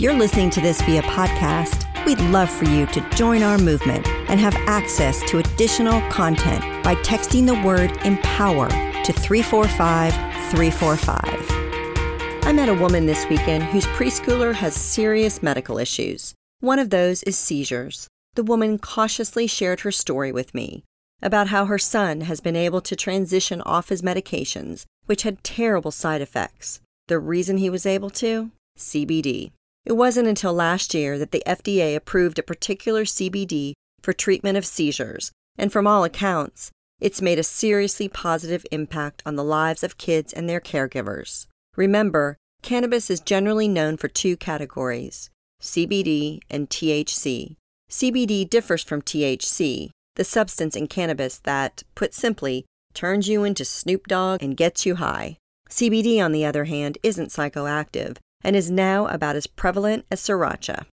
If you're listening to this via podcast, we'd love for you to join our movement and have access to additional content by texting the word empower to 345 345. I met a woman this weekend whose preschooler has serious medical issues. One of those is seizures. The woman cautiously shared her story with me about how her son has been able to transition off his medications, which had terrible side effects. The reason he was able to? CBD. It wasn't until last year that the FDA approved a particular CBD for treatment of seizures, and from all accounts, it's made a seriously positive impact on the lives of kids and their caregivers. Remember, cannabis is generally known for two categories CBD and THC. CBD differs from THC, the substance in cannabis that, put simply, turns you into Snoop Dogg and gets you high. CBD, on the other hand, isn't psychoactive and is now about as prevalent as sriracha.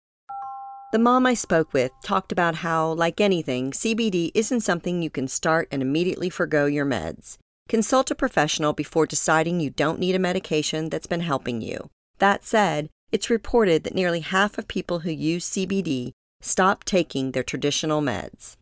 The mom I spoke with talked about how, like anything, CBD isn't something you can start and immediately forego your meds. Consult a professional before deciding you don't need a medication that's been helping you. That said, it's reported that nearly half of people who use CBD stop taking their traditional meds.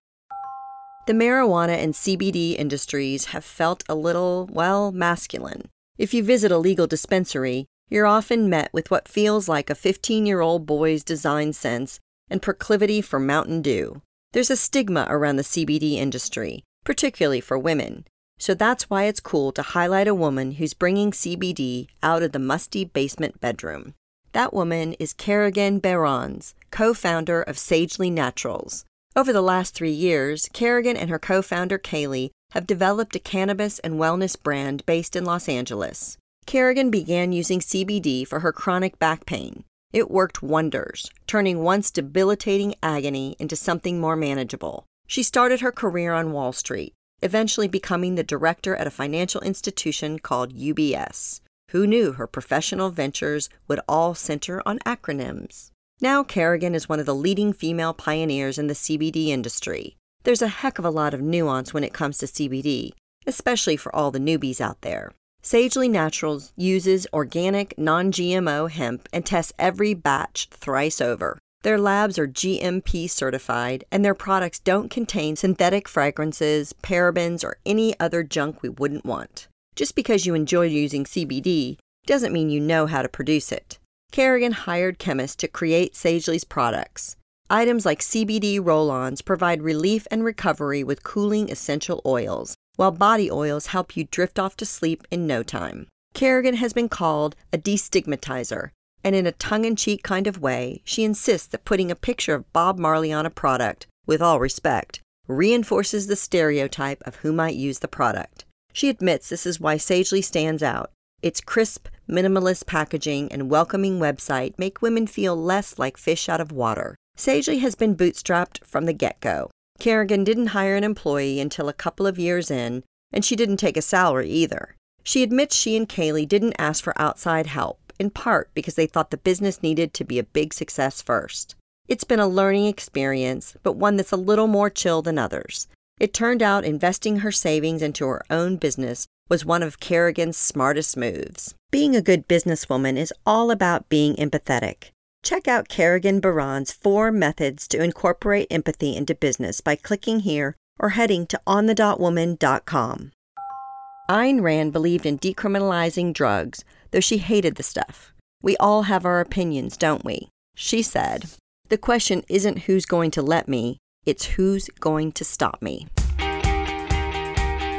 The marijuana and CBD industries have felt a little, well, masculine. If you visit a legal dispensary, you're often met with what feels like a 15 year old boy's design sense and proclivity for Mountain Dew. There's a stigma around the CBD industry, particularly for women. So that's why it's cool to highlight a woman who's bringing CBD out of the musty basement bedroom. That woman is Kerrigan Behrens, co founder of Sagely Naturals. Over the last three years, Kerrigan and her co founder Kaylee have developed a cannabis and wellness brand based in Los Angeles. Kerrigan began using CBD for her chronic back pain. It worked wonders, turning once debilitating agony into something more manageable. She started her career on Wall Street, eventually becoming the director at a financial institution called UBS. Who knew her professional ventures would all center on acronyms? Now, Kerrigan is one of the leading female pioneers in the CBD industry. There's a heck of a lot of nuance when it comes to CBD, especially for all the newbies out there. Sagely Naturals uses organic, non GMO hemp and tests every batch thrice over. Their labs are GMP certified, and their products don't contain synthetic fragrances, parabens, or any other junk we wouldn't want. Just because you enjoy using CBD doesn't mean you know how to produce it. Kerrigan hired chemists to create Sagely's products. Items like CBD roll ons provide relief and recovery with cooling essential oils, while body oils help you drift off to sleep in no time. Kerrigan has been called a destigmatizer, and in a tongue in cheek kind of way, she insists that putting a picture of Bob Marley on a product, with all respect, reinforces the stereotype of who might use the product. She admits this is why Sagely stands out. Its crisp, minimalist packaging and welcoming website make women feel less like fish out of water. Sagely has been bootstrapped from the get go. Kerrigan didn't hire an employee until a couple of years in, and she didn't take a salary either. She admits she and Kaylee didn't ask for outside help, in part because they thought the business needed to be a big success first. It's been a learning experience, but one that's a little more chill than others. It turned out investing her savings into her own business was one of Kerrigan's smartest moves. Being a good businesswoman is all about being empathetic. Check out Kerrigan Behrens' four methods to incorporate empathy into business by clicking here or heading to onthedotwoman.com. Ayn Rand believed in decriminalizing drugs, though she hated the stuff. We all have our opinions, don't we? She said, The question isn't who's going to let me, it's who's going to stop me.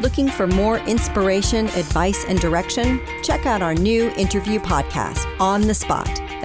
Looking for more inspiration, advice, and direction? Check out our new interview podcast, On the Spot